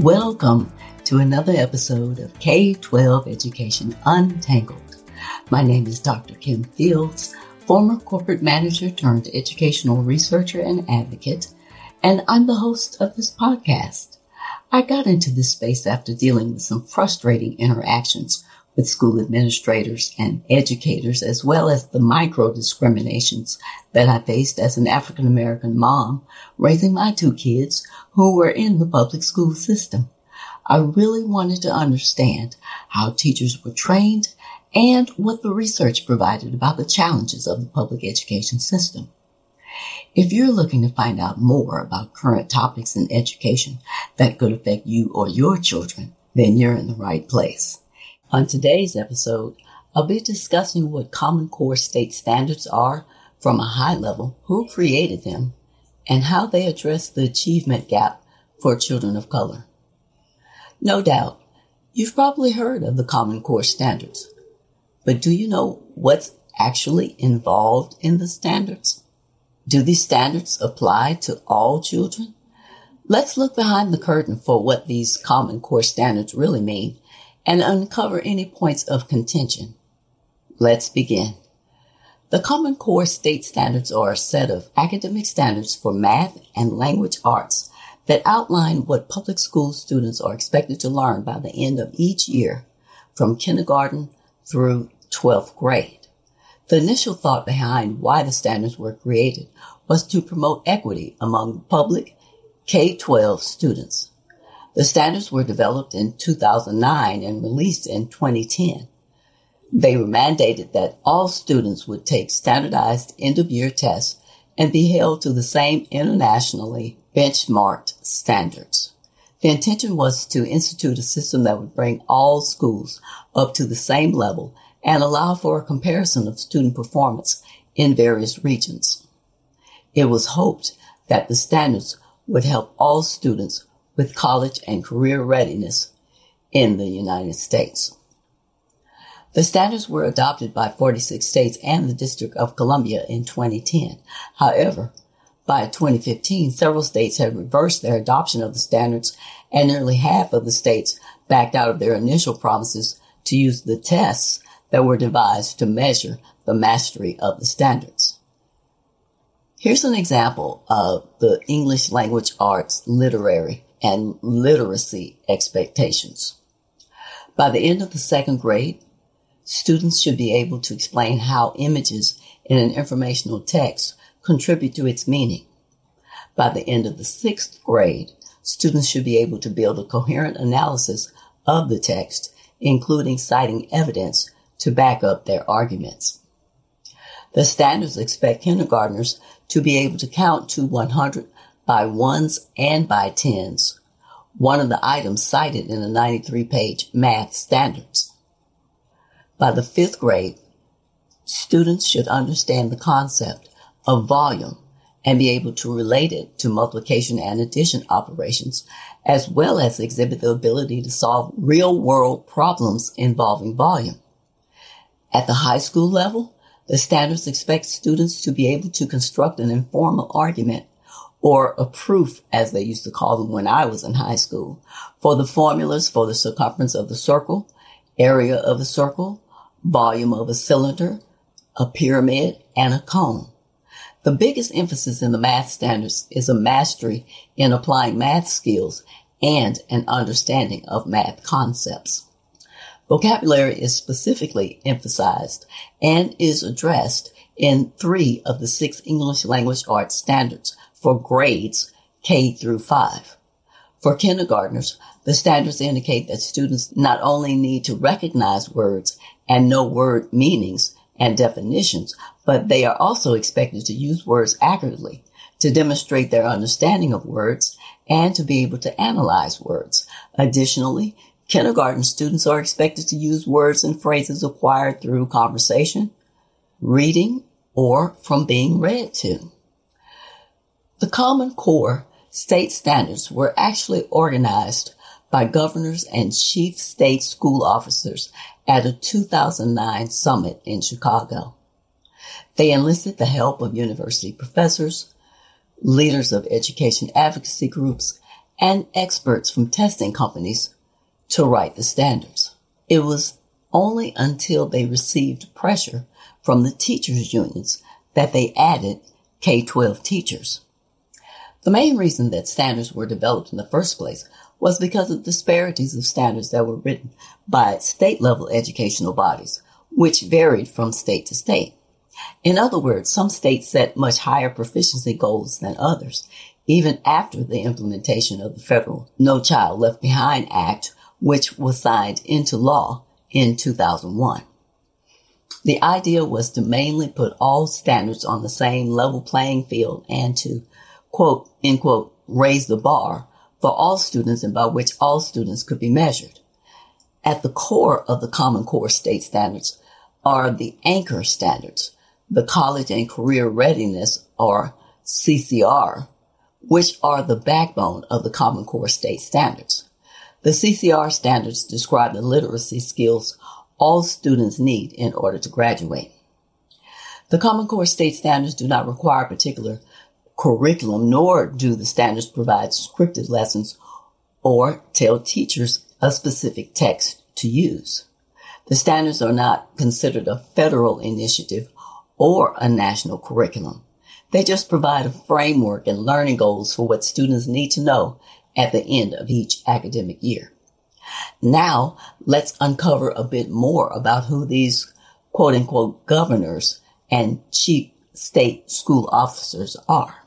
Welcome to another episode of K 12 Education Untangled. My name is Dr. Kim Fields, former corporate manager turned educational researcher and advocate, and I'm the host of this podcast. I got into this space after dealing with some frustrating interactions with school administrators and educators, as well as the micro discriminations that I faced as an African American mom raising my two kids who were in the public school system. I really wanted to understand how teachers were trained and what the research provided about the challenges of the public education system. If you're looking to find out more about current topics in education that could affect you or your children, then you're in the right place. On today's episode, I'll be discussing what Common Core state standards are from a high level, who created them, and how they address the achievement gap for children of color. No doubt, you've probably heard of the Common Core standards, but do you know what's actually involved in the standards? Do these standards apply to all children? Let's look behind the curtain for what these Common Core standards really mean and uncover any points of contention. Let's begin. The Common Core state standards are a set of academic standards for math and language arts that outline what public school students are expected to learn by the end of each year from kindergarten through 12th grade. The initial thought behind why the standards were created was to promote equity among public K-12 students. The standards were developed in 2009 and released in 2010. They were mandated that all students would take standardized end of year tests and be held to the same internationally benchmarked standards. The intention was to institute a system that would bring all schools up to the same level and allow for a comparison of student performance in various regions. It was hoped that the standards would help all students with college and career readiness in the United States. The standards were adopted by 46 states and the District of Columbia in 2010. However, by 2015, several states had reversed their adoption of the standards and nearly half of the states backed out of their initial promises to use the tests that were devised to measure the mastery of the standards. Here's an example of the English language arts literary and literacy expectations. By the end of the second grade, students should be able to explain how images in an informational text contribute to its meaning. By the end of the sixth grade, students should be able to build a coherent analysis of the text, including citing evidence to back up their arguments. The standards expect kindergartners to be able to count to 100 by ones and by tens, one of the items cited in the 93 page math standards. By the fifth grade, students should understand the concept of volume and be able to relate it to multiplication and addition operations, as well as exhibit the ability to solve real world problems involving volume. At the high school level, the standards expect students to be able to construct an informal argument or a proof, as they used to call them when I was in high school, for the formulas for the circumference of the circle, area of a circle, volume of a cylinder, a pyramid, and a cone. The biggest emphasis in the math standards is a mastery in applying math skills and an understanding of math concepts. Vocabulary is specifically emphasized and is addressed in three of the six English language arts standards for grades K through 5. For kindergartners, the standards indicate that students not only need to recognize words and know word meanings and definitions, but they are also expected to use words accurately to demonstrate their understanding of words and to be able to analyze words. Additionally, kindergarten students are expected to use words and phrases acquired through conversation, reading, or from being read to. The Common Core state standards were actually organized by governors and chief state school officers at a 2009 summit in Chicago. They enlisted the help of university professors, leaders of education advocacy groups, and experts from testing companies to write the standards. It was only until they received pressure from the teachers unions that they added K-12 teachers. The main reason that standards were developed in the first place was because of disparities of standards that were written by state level educational bodies, which varied from state to state. In other words, some states set much higher proficiency goals than others, even after the implementation of the federal No Child Left Behind Act, which was signed into law in 2001. The idea was to mainly put all standards on the same level playing field and to quote, end quote, raise the bar for all students and by which all students could be measured. At the core of the Common Core state standards are the anchor standards, the college and career readiness or CCR, which are the backbone of the Common Core state standards. The CCR standards describe the literacy skills all students need in order to graduate. The Common Core state standards do not require particular curriculum, nor do the standards provide scripted lessons or tell teachers a specific text to use. The standards are not considered a federal initiative or a national curriculum. They just provide a framework and learning goals for what students need to know at the end of each academic year. Now, let's uncover a bit more about who these quote unquote governors and chief state school officers are.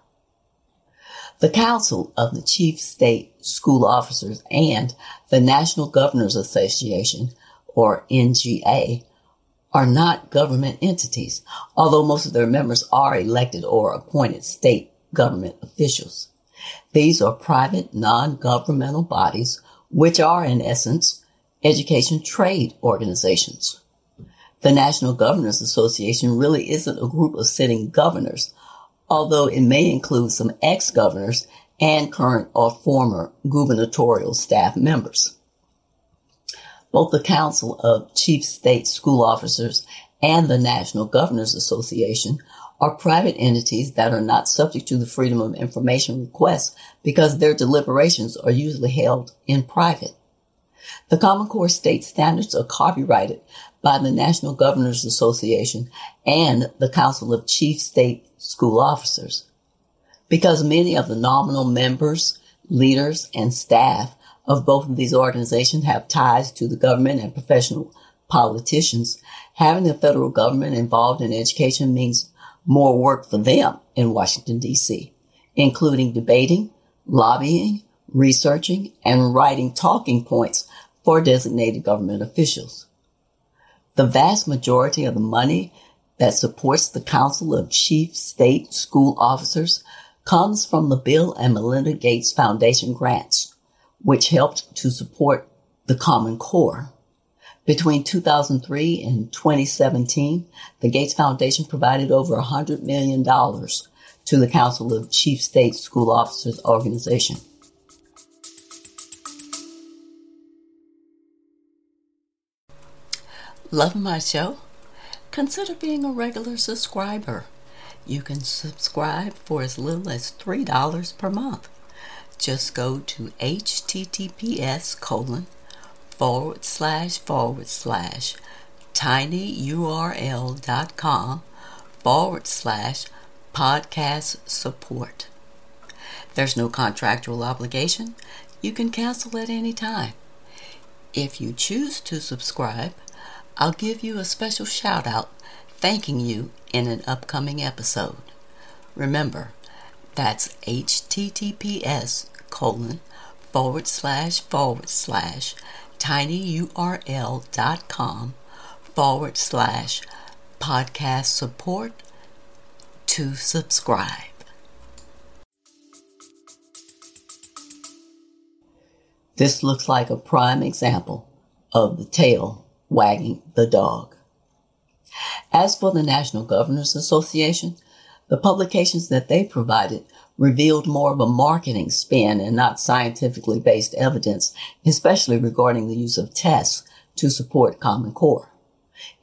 The Council of the Chief State School Officers and the National Governors Association, or NGA, are not government entities, although most of their members are elected or appointed state government officials. These are private, non-governmental bodies, which are in essence education trade organizations. The National Governors Association really isn't a group of sitting governors, although it may include some ex-governors and current or former gubernatorial staff members. Both the Council of Chief State School Officers and the National Governors Association are private entities that are not subject to the Freedom of Information request because their deliberations are usually held in private. The Common Core state standards are copyrighted by the National Governors Association and the Council of Chief State School Officers. Because many of the nominal members, leaders, and staff of both of these organizations have ties to the government and professional politicians, having the federal government involved in education means more work for them in Washington, D.C., including debating, lobbying, researching, and writing talking points for designated government officials. The vast majority of the money that supports the Council of Chief State School Officers comes from the Bill and Melinda Gates Foundation grants, which helped to support the Common Core. Between 2003 and 2017, the Gates Foundation provided over $100 million to the Council of Chief State School Officers organization. Love my show? Consider being a regular subscriber. You can subscribe for as little as $3 per month. Just go to https colon forward slash forward slash tinyurl.com forward slash podcast support. There's no contractual obligation. You can cancel at any time. If you choose to subscribe, I'll give you a special shout out thanking you in an upcoming episode. Remember, that's https colon forward slash forward slash tinyurl.com forward slash podcast support to subscribe. This looks like a prime example of the tail wagging the dog. As for the National Governors Association, the publications that they provided revealed more of a marketing spin and not scientifically based evidence, especially regarding the use of tests to support Common Core.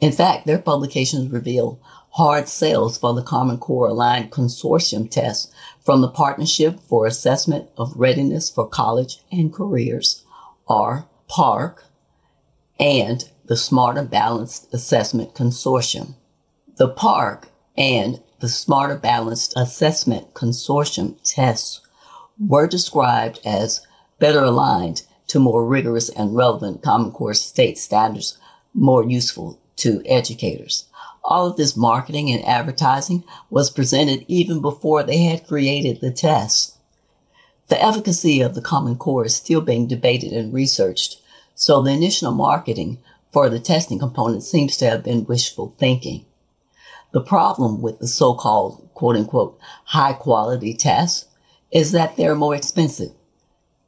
In fact, their publications reveal hard sales for the Common Core aligned consortium tests from the Partnership for Assessment of Readiness for College and Careers, or PARCC, and the Smarter Balanced Assessment Consortium. The PARCC and the Smarter Balanced Assessment Consortium tests were described as better aligned to more rigorous and relevant Common Core state standards, more useful to educators. All of this marketing and advertising was presented even before they had created the tests. The efficacy of the Common Core is still being debated and researched, so the initial marketing for the testing component seems to have been wishful thinking. The problem with the so-called quote unquote high quality tests is that they're more expensive,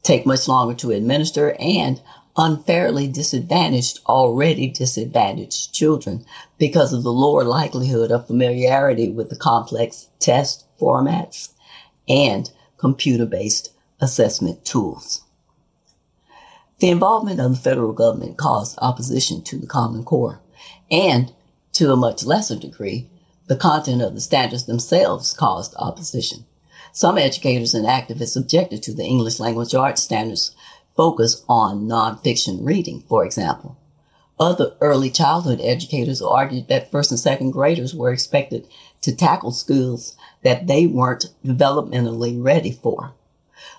take much longer to administer, and unfairly disadvantaged already disadvantaged children because of the lower likelihood of familiarity with the complex test formats and computer-based assessment tools. The involvement of the federal government caused opposition to the Common Core and to a much lesser degree, the content of the standards themselves caused opposition. Some educators and activists objected to the English language arts standards focus on nonfiction reading, for example. Other early childhood educators argued that first and second graders were expected to tackle skills that they weren't developmentally ready for.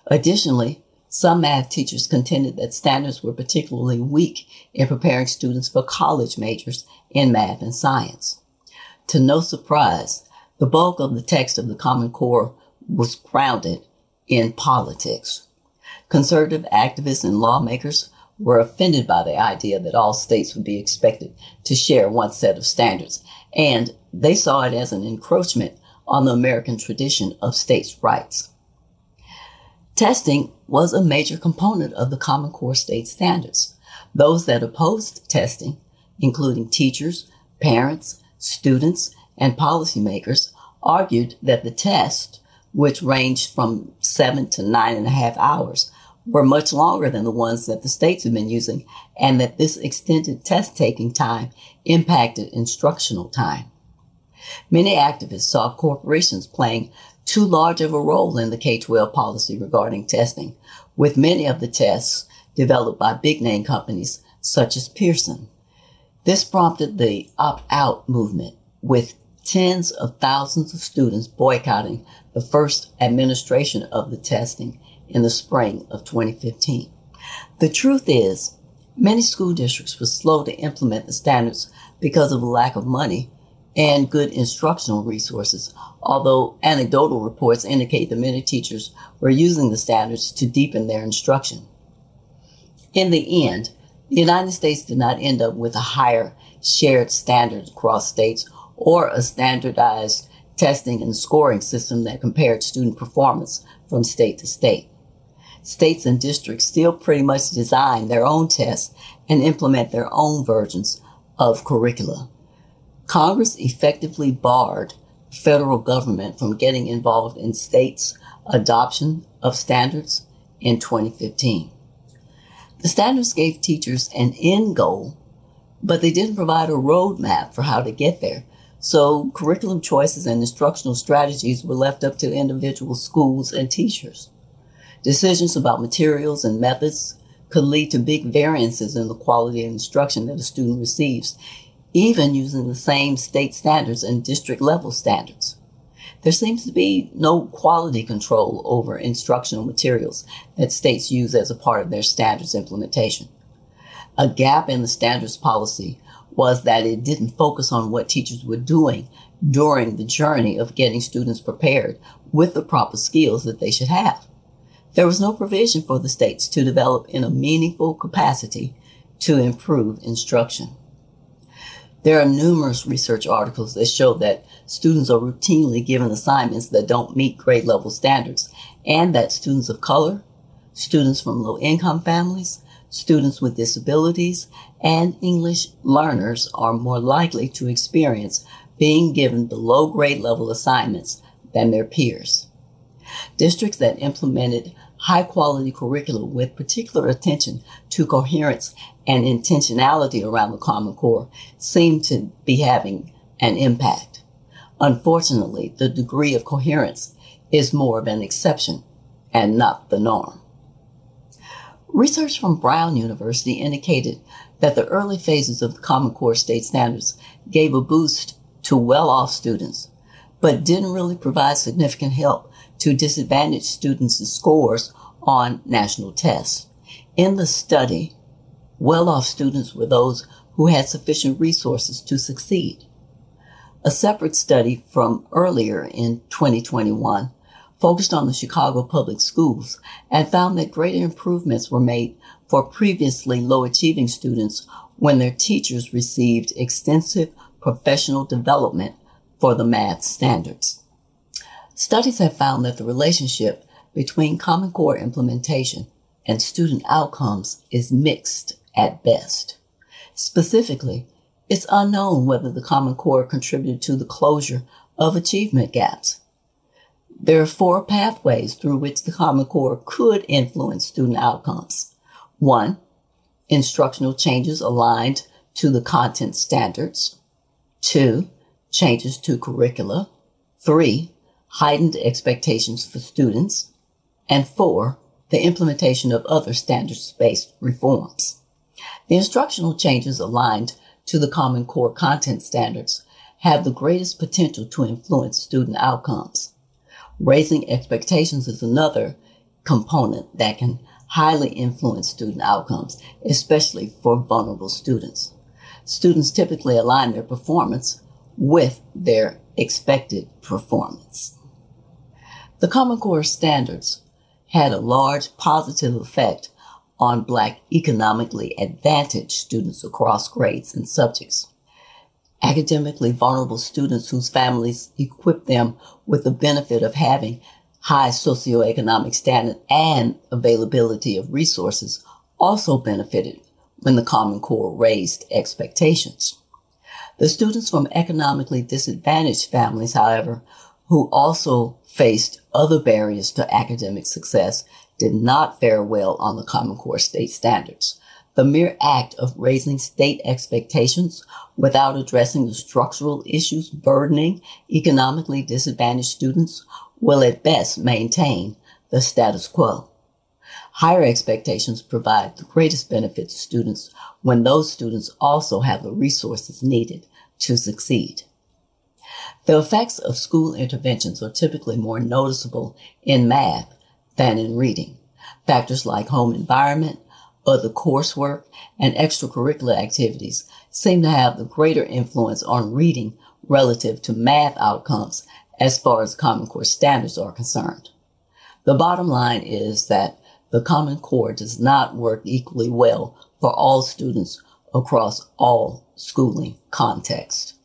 Additionally, some math teachers contended that standards were particularly weak in preparing students for college majors in math and science. To no surprise, the bulk of the text of the Common Core was grounded in politics. Conservative activists and lawmakers were offended by the idea that all states would be expected to share one set of standards, and they saw it as an encroachment on the American tradition of states' rights. Testing was a major component of the Common Core state standards. Those that opposed testing, including teachers, parents, students, and policymakers, argued that the test, which ranged from seven to nine and a half hours, were much longer than the ones that the states have been using, and that this extended test taking time impacted instructional time. Many activists saw corporations playing too large of a role in the K-12 policy regarding testing, with many of the tests developed by big name companies such as Pearson. This prompted the opt-out movement, with tens of thousands of students boycotting the first administration of the testing in the spring of 2015. The truth is, many school districts were slow to implement the standards because of a lack of money and good instructional resources, although anecdotal reports indicate that many teachers were using the standards to deepen their instruction. In the end, the United States did not end up with a higher shared standard across states or a standardized testing and scoring system that compared student performance from state to state states and districts still pretty much design their own tests and implement their own versions of curricula. Congress effectively barred federal government from getting involved in states' adoption of standards in 2015. The standards gave teachers an end goal, but they didn't provide a roadmap for how to get there. So curriculum choices and instructional strategies were left up to individual schools and teachers. Decisions about materials and methods could lead to big variances in the quality of instruction that a student receives, even using the same state standards and district level standards. There seems to be no quality control over instructional materials that states use as a part of their standards implementation. A gap in the standards policy was that it didn't focus on what teachers were doing during the journey of getting students prepared with the proper skills that they should have. There was no provision for the states to develop in a meaningful capacity to improve instruction. There are numerous research articles that show that students are routinely given assignments that don't meet grade level standards and that students of color, students from low income families, students with disabilities, and English learners are more likely to experience being given below grade level assignments than their peers. Districts that implemented high quality curricula with particular attention to coherence and intentionality around the Common Core seem to be having an impact. Unfortunately, the degree of coherence is more of an exception and not the norm. Research from Brown University indicated that the early phases of the Common Core state standards gave a boost to well-off students, but didn't really provide significant help to disadvantaged students' scores on national tests. In the study, well-off students were those who had sufficient resources to succeed. A separate study from earlier in 2021 focused on the Chicago public schools and found that greater improvements were made for previously low achieving students when their teachers received extensive professional development for the math standards. Studies have found that the relationship between Common Core implementation and student outcomes is mixed at best. Specifically, it's unknown whether the Common Core contributed to the closure of achievement gaps. There are four pathways through which the Common Core could influence student outcomes. One, instructional changes aligned to the content standards. Two, changes to curricula. Three, heightened expectations for students. And four, the implementation of other standards-based reforms. The instructional changes aligned to the Common Core content standards have the greatest potential to influence student outcomes. Raising expectations is another component that can highly influence student outcomes, especially for vulnerable students. Students typically align their performance with their expected performance. The Common Core standards had a large positive effect on Black economically advantaged students across grades and subjects academically vulnerable students whose families equipped them with the benefit of having high socioeconomic standing and availability of resources also benefited when the Common Core raised expectations. The students from economically disadvantaged families, however, who also faced other barriers to academic success did not fare well on the Common Core state standards. The mere act of raising state expectations without addressing the structural issues burdening economically disadvantaged students will at best maintain the status quo. Higher expectations provide the greatest benefit to students when those students also have the resources needed to succeed. The effects of school interventions are typically more noticeable in math than in reading. Factors like home environment, other coursework and extracurricular activities seem to have the greater influence on reading relative to math outcomes as far as Common Core standards are concerned. The bottom line is that the Common Core does not work equally well for all students across all schooling contexts.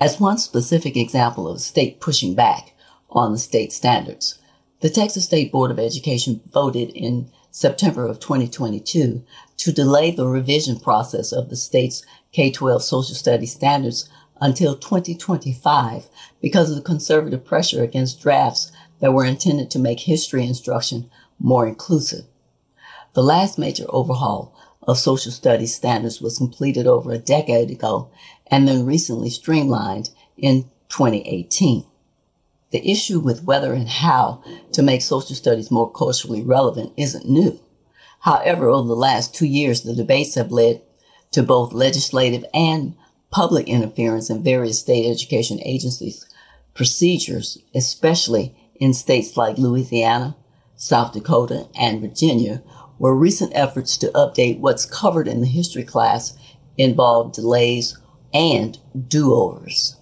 As one specific example of a state pushing back on the state standards, the Texas State Board of Education voted in September of 2022 to delay the revision process of the state's K-12 social studies standards until 2025 because of the conservative pressure against drafts that were intended to make history instruction more inclusive. The last major overhaul of social studies standards was completed over a decade ago and then recently streamlined in 2018. The issue with whether and how to make social studies more culturally relevant isn't new. However, over the last two years, the debates have led to both legislative and public interference in various state education agencies procedures, especially in states like Louisiana, South Dakota, and Virginia, where recent efforts to update what's covered in the history class involved delays and do-overs.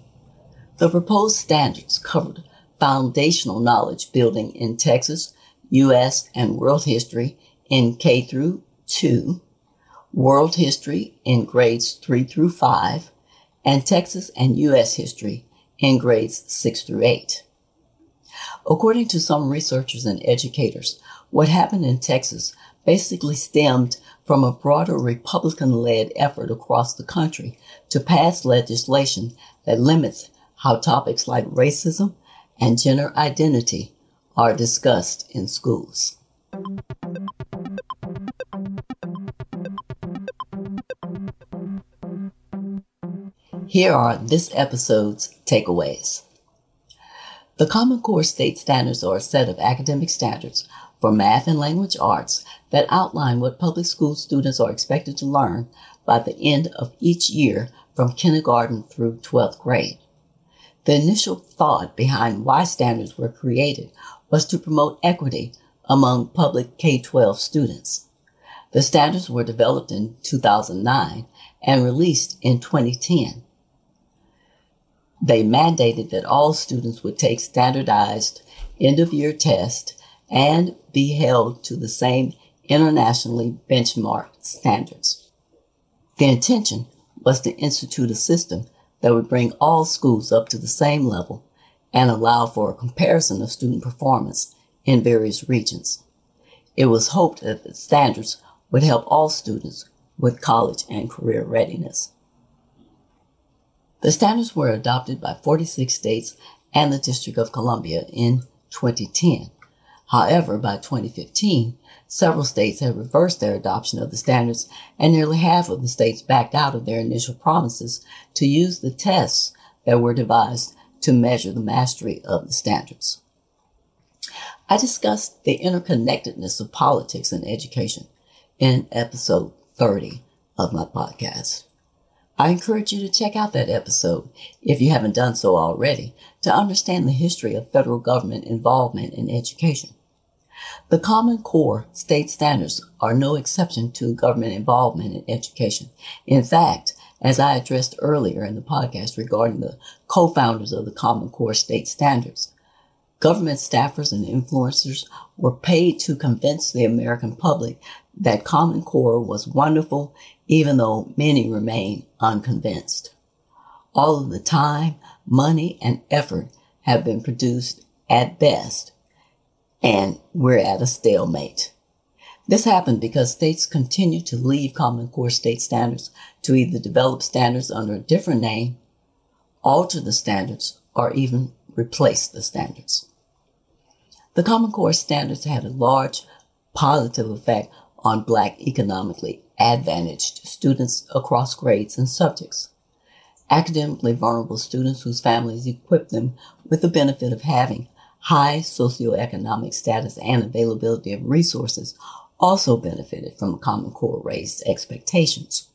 The proposed standards covered foundational knowledge building in Texas, U.S., and world history in K through 2, world history in grades 3 through 5, and Texas and U.S. history in grades 6 through 8. According to some researchers and educators, what happened in Texas basically stemmed from a broader Republican led effort across the country to pass legislation that limits how topics like racism and gender identity are discussed in schools. Here are this episode's takeaways. The Common Core State Standards are a set of academic standards for math and language arts that outline what public school students are expected to learn by the end of each year from kindergarten through 12th grade. The initial thought behind why standards were created was to promote equity among public K-12 students. The standards were developed in 2009 and released in 2010. They mandated that all students would take standardized end of year tests and be held to the same internationally benchmarked standards. The intention was to institute a system that would bring all schools up to the same level and allow for a comparison of student performance in various regions. It was hoped that the standards would help all students with college and career readiness. The standards were adopted by 46 states and the District of Columbia in 2010. However, by 2015, several states have reversed their adoption of the standards and nearly half of the states backed out of their initial promises to use the tests that were devised to measure the mastery of the standards. I discussed the interconnectedness of politics and education in episode 30 of my podcast. I encourage you to check out that episode if you haven't done so already to understand the history of federal government involvement in education. The Common Core state standards are no exception to government involvement in education. In fact, as I addressed earlier in the podcast regarding the co-founders of the Common Core state standards, government staffers and influencers were paid to convince the American public that Common Core was wonderful, even though many remain unconvinced. All of the time, money, and effort have been produced at best, and we're at a stalemate. This happened because states continue to leave Common Core state standards to either develop standards under a different name, alter the standards, or even replace the standards. The Common Core standards had a large positive effect on Black economically advantaged students across grades and subjects. Academically vulnerable students whose families equip them with the benefit of having high socioeconomic status and availability of resources also benefited from Common Core raised expectations.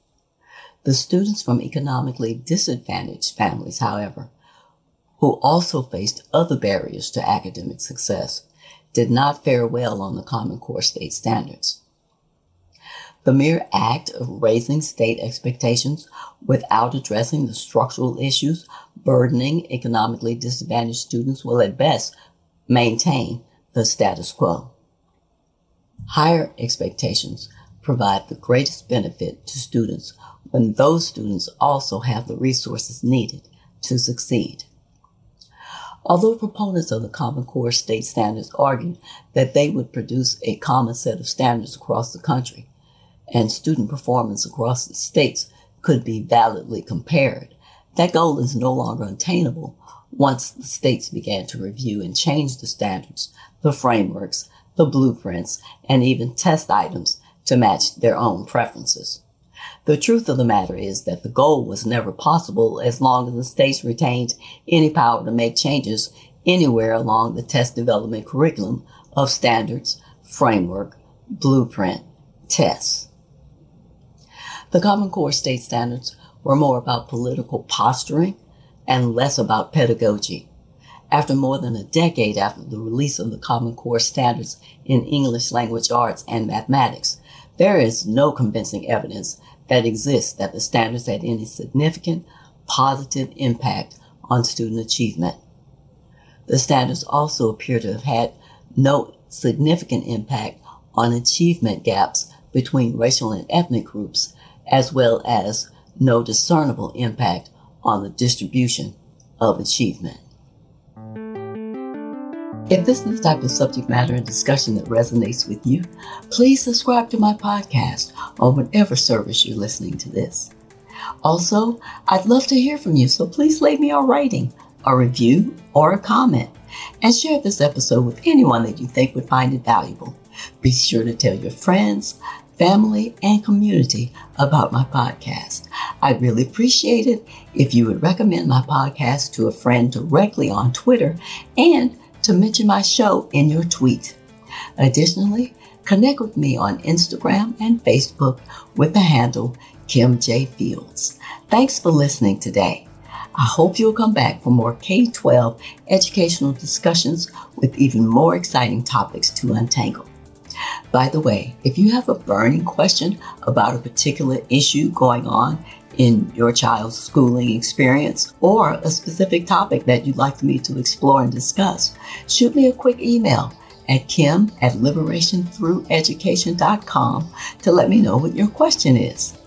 The students from economically disadvantaged families, however, who also faced other barriers to academic success, did not fare well on the Common Core state standards. The mere act of raising state expectations without addressing the structural issues burdening economically disadvantaged students will at best maintain the status quo. Higher expectations provide the greatest benefit to students when those students also have the resources needed to succeed. Although proponents of the Common Core state standards argued that they would produce a common set of standards across the country, and student performance across the states could be validly compared. That goal is no longer attainable once the states began to review and change the standards, the frameworks, the blueprints, and even test items to match their own preferences. The truth of the matter is that the goal was never possible as long as the states retained any power to make changes anywhere along the test development curriculum of standards, framework, blueprint, tests. The Common Core state standards were more about political posturing and less about pedagogy. After more than a decade after the release of the Common Core standards in English language arts and mathematics, there is no convincing evidence that exists that the standards had any significant positive impact on student achievement. The standards also appear to have had no significant impact on achievement gaps between racial and ethnic groups as well as no discernible impact on the distribution of achievement. If this is the type of subject matter and discussion that resonates with you, please subscribe to my podcast on whatever service you're listening to this. Also, I'd love to hear from you, so please leave me a rating, a review, or a comment, and share this episode with anyone that you think would find it valuable. Be sure to tell your friends, family, and community about my podcast. I'd really appreciate it if you would recommend my podcast to a friend directly on Twitter and to mention my show in your tweet. Additionally, connect with me on Instagram and Facebook with the handle Kim J. Fields. Thanks for listening today. I hope you'll come back for more K 12 educational discussions with even more exciting topics to untangle. By the way, if you have a burning question about a particular issue going on in your child's schooling experience or a specific topic that you'd like me to explore and discuss, shoot me a quick email at kim at liberationthrougheducation.com to let me know what your question is.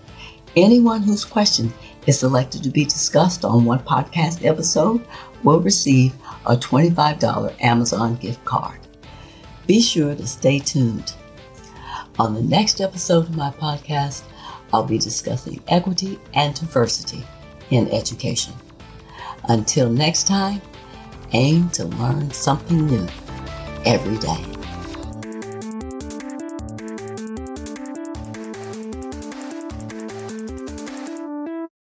Anyone whose question is selected to be discussed on one podcast episode will receive a $25 Amazon gift card. Be sure to stay tuned. On the next episode of my podcast, I'll be discussing equity and diversity in education. Until next time, aim to learn something new every day.